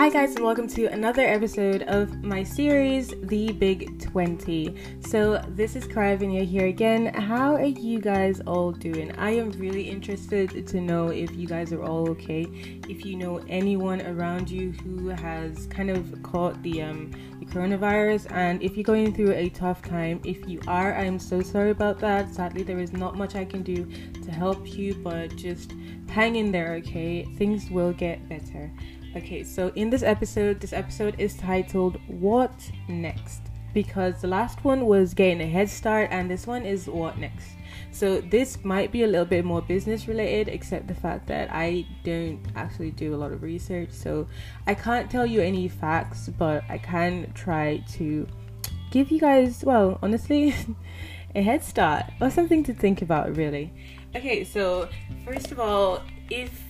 Hi, guys, and welcome to another episode of my series, The Big 20. So, this is Crive, here again. How are you guys all doing? I am really interested to know if you guys are all okay. If you know anyone around you who has kind of caught the um, the coronavirus, and if you're going through a tough time, if you are, I am so sorry about that. Sadly, there is not much I can do to help you, but just hang in there, okay? Things will get better. Okay, so in this episode, this episode is titled What Next? Because the last one was getting a head start, and this one is What Next? So this might be a little bit more business related, except the fact that I don't actually do a lot of research, so I can't tell you any facts, but I can try to give you guys, well, honestly, a head start or something to think about, really. Okay, so first of all, if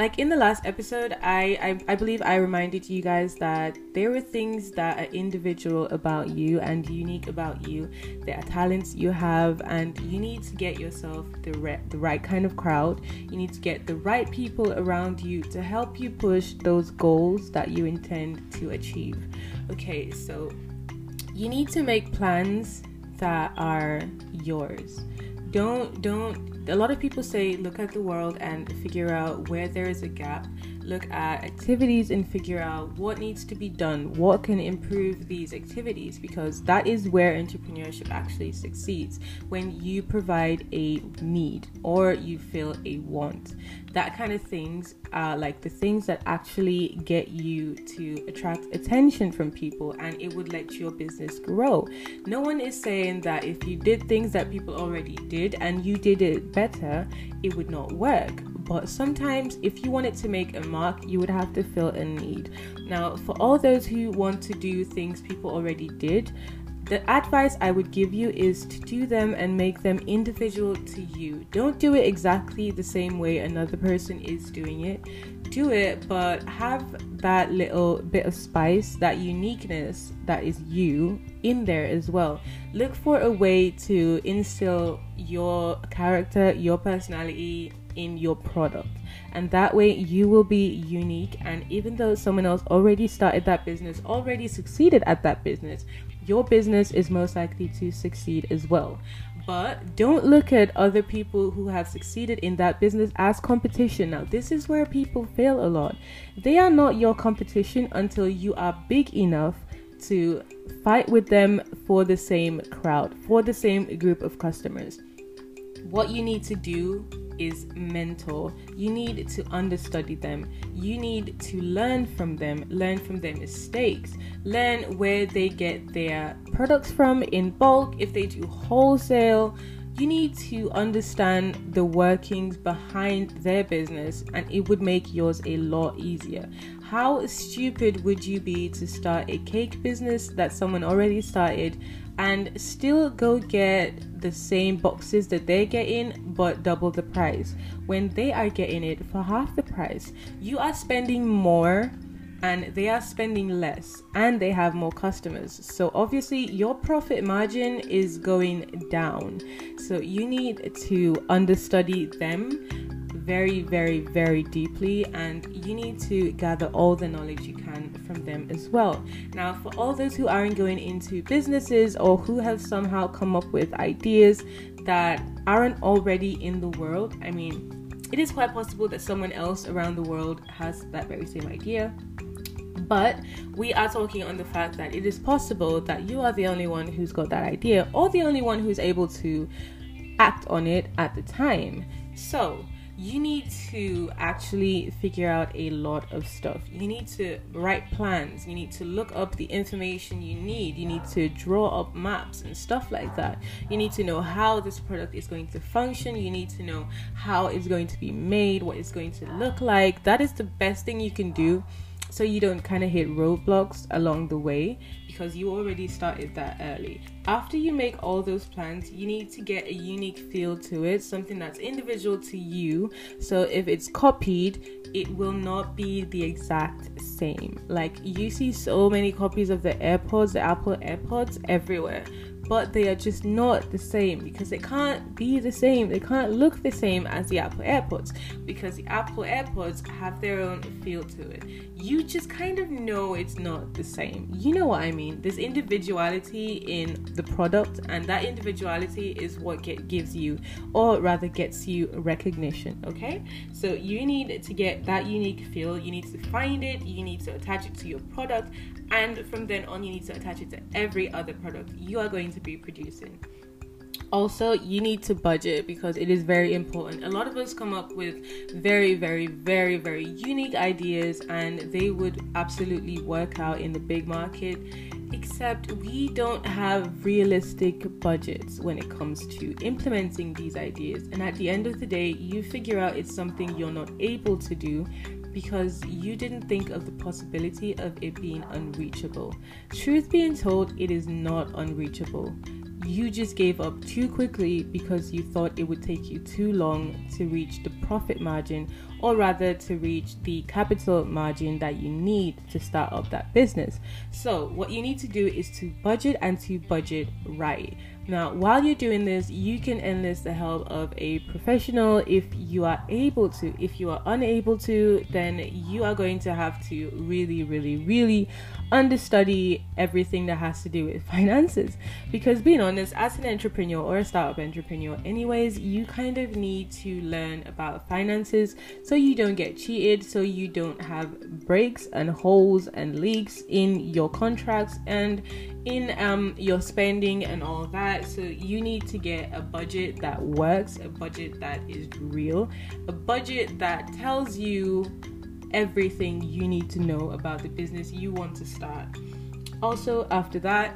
like in the last episode I, I, I believe i reminded you guys that there are things that are individual about you and unique about you. There are talents you have and you need to get yourself the, re- the right kind of crowd. You need to get the right people around you to help you push those goals that you intend to achieve. Okay so you need to make plans that are yours. Don't don't a lot of people say look at the world and figure out where there is a gap look at activities and figure out what needs to be done what can improve these activities because that is where entrepreneurship actually succeeds when you provide a need or you fill a want that kind of things are like the things that actually get you to attract attention from people and it would let your business grow. No one is saying that if you did things that people already did and you did it better, it would not work. But sometimes, if you wanted to make a mark, you would have to fill a need. Now, for all those who want to do things people already did, the advice I would give you is to do them and make them individual to you. Don't do it exactly the same way another person is doing it. Do it, but have that little bit of spice, that uniqueness that is you in there as well. Look for a way to instill your character, your personality in your product. And that way you will be unique. And even though someone else already started that business, already succeeded at that business, your business is most likely to succeed as well. But don't look at other people who have succeeded in that business as competition. Now, this is where people fail a lot. They are not your competition until you are big enough to fight with them for the same crowd, for the same group of customers. What you need to do is mentor. You need to understudy them. You need to learn from them, learn from their mistakes, learn where they get their products from in bulk, if they do wholesale. You need to understand the workings behind their business, and it would make yours a lot easier. How stupid would you be to start a cake business that someone already started and still go get the same boxes that they're getting but double the price when they are getting it for half the price. You are spending more and they are spending less and they have more customers. So obviously your profit margin is going down. So you need to understudy them very, very, very deeply, and you need to gather all the knowledge you can from them as well. Now, for all those who aren't going into businesses or who have somehow come up with ideas that aren't already in the world, I mean, it is quite possible that someone else around the world has that very same idea. But we are talking on the fact that it is possible that you are the only one who's got that idea or the only one who's able to act on it at the time. So, you need to actually figure out a lot of stuff. You need to write plans. You need to look up the information you need. You need to draw up maps and stuff like that. You need to know how this product is going to function. You need to know how it's going to be made, what it's going to look like. That is the best thing you can do so you don't kind of hit roadblocks along the way because you already started that early. After you make all those plans, you need to get a unique feel to it, something that's individual to you. So if it's copied, it will not be the exact same. Like you see so many copies of the AirPods, the Apple AirPods everywhere but they are just not the same because they can't be the same. They can't look the same as the Apple AirPods because the Apple AirPods have their own feel to it. You just kind of know it's not the same. You know what I mean? There's individuality in the product, and that individuality is what get, gives you, or rather, gets you recognition. Okay, so you need to get that unique feel. You need to find it. You need to attach it to your product, and from then on, you need to attach it to every other product you are going to be producing. Also you need to budget because it is very important. A lot of us come up with very very very very unique ideas and they would absolutely work out in the big market except we don't have realistic budgets when it comes to implementing these ideas. And at the end of the day you figure out it's something you're not able to do because you didn't think of the possibility of it being unreachable. Truth being told, it is not unreachable. You just gave up too quickly because you thought it would take you too long to reach the profit margin, or rather, to reach the capital margin that you need to start up that business. So, what you need to do is to budget and to budget right. Now, while you're doing this, you can enlist the help of a professional if you are able to. If you are unable to, then you are going to have to really, really, really understudy everything that has to do with finances. Because being honest, as an entrepreneur or a startup entrepreneur, anyways, you kind of need to learn about finances so you don't get cheated, so you don't have breaks and holes and leaks in your contracts and in um your spending and all that. So you need to get a budget that works a budget that is real a budget that tells you everything you need to know about the business you want to start. Also after that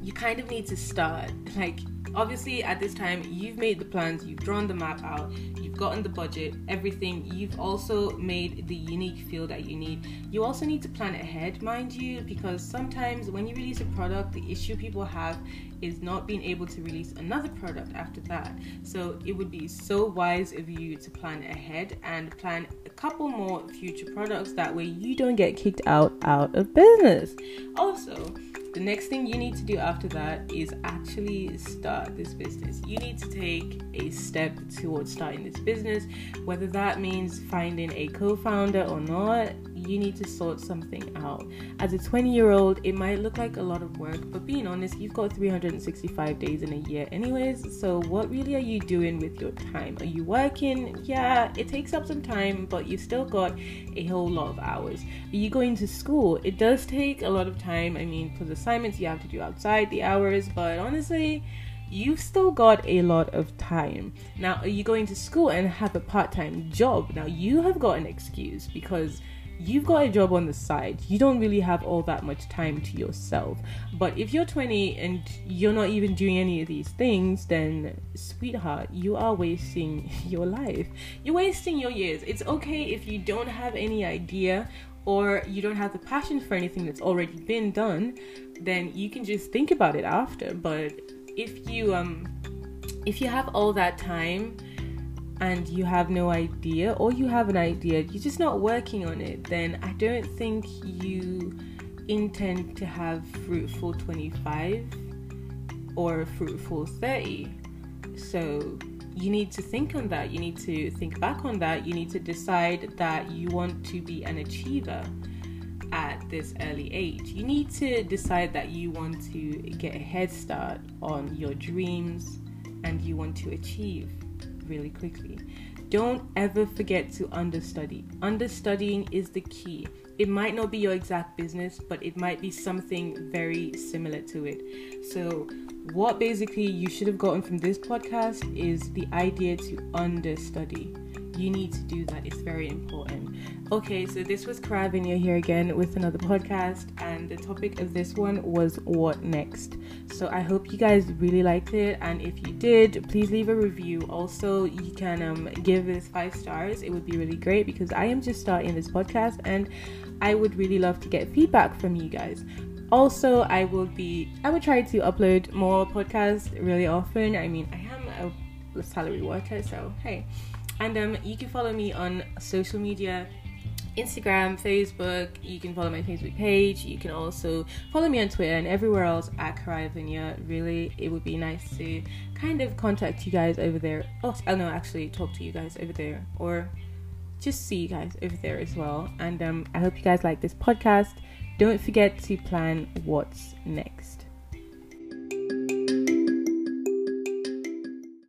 you kind of need to start. Like obviously at this time you've made the plans you've drawn the map out gotten the budget everything you've also made the unique feel that you need. You also need to plan ahead mind you because sometimes when you release a product the issue people have is not being able to release another product after that. So it would be so wise of you to plan ahead and plan a couple more future products. That way you don't get kicked out out of business. Also the next thing you need to do after that is actually start this business. You need to take a step towards starting this business, whether that means finding a co founder or not you need to sort something out. As a 20 year old, it might look like a lot of work, but being honest, you've got 365 days in a year, anyways. So, what really are you doing with your time? Are you working? Yeah, it takes up some time, but you've still got a whole lot of hours. Are you going to school? It does take a lot of time. I mean, for the assignments you have to do outside the hours, but honestly, you've still got a lot of time. Now, are you going to school and have a part time job? Now, you have got an excuse because you've got a job on the side. You don't really have all that much time to yourself. But if you're 20 and you're not even doing any of these things, then, sweetheart, you are wasting your life. You're wasting your years. It's okay if you don't have any idea or you don't have the passion for anything that's already been done, then you can just think about it after. But if you um if you have all that time and you have no idea, or you have an idea, you're just not working on it, then I don't think you intend to have fruitful 25 or fruitful 30. So you need to think on that. You need to think back on that. You need to decide that you want to be an achiever at this early age. You need to decide that you want to get a head start on your dreams and you want to achieve really quickly. Don't ever forget to understudy. Understudying is the key. It might not be your exact business, but it might be something very similar to it. So, what basically you should have gotten from this podcast is the idea to understudy. You need to do that, it's very important. Okay, so this was Krav, and you're here again with another podcast, and the topic of this one was what next. So I hope you guys really liked it, and if you did, please leave a review. Also, you can um, give this five stars, it would be really great because I am just starting this podcast, and I would really love to get feedback from you guys. Also, I will be, I will try to upload more podcasts really often. I mean, I am a salary worker, so hey. And um, you can follow me on social media Instagram, Facebook. You can follow my Facebook page. You can also follow me on Twitter and everywhere else at Karavinia. Really, it would be nice to kind of contact you guys over there. Oh, I know, actually talk to you guys over there or just see you guys over there as well. And um, I hope you guys like this podcast. Don't forget to plan what's next.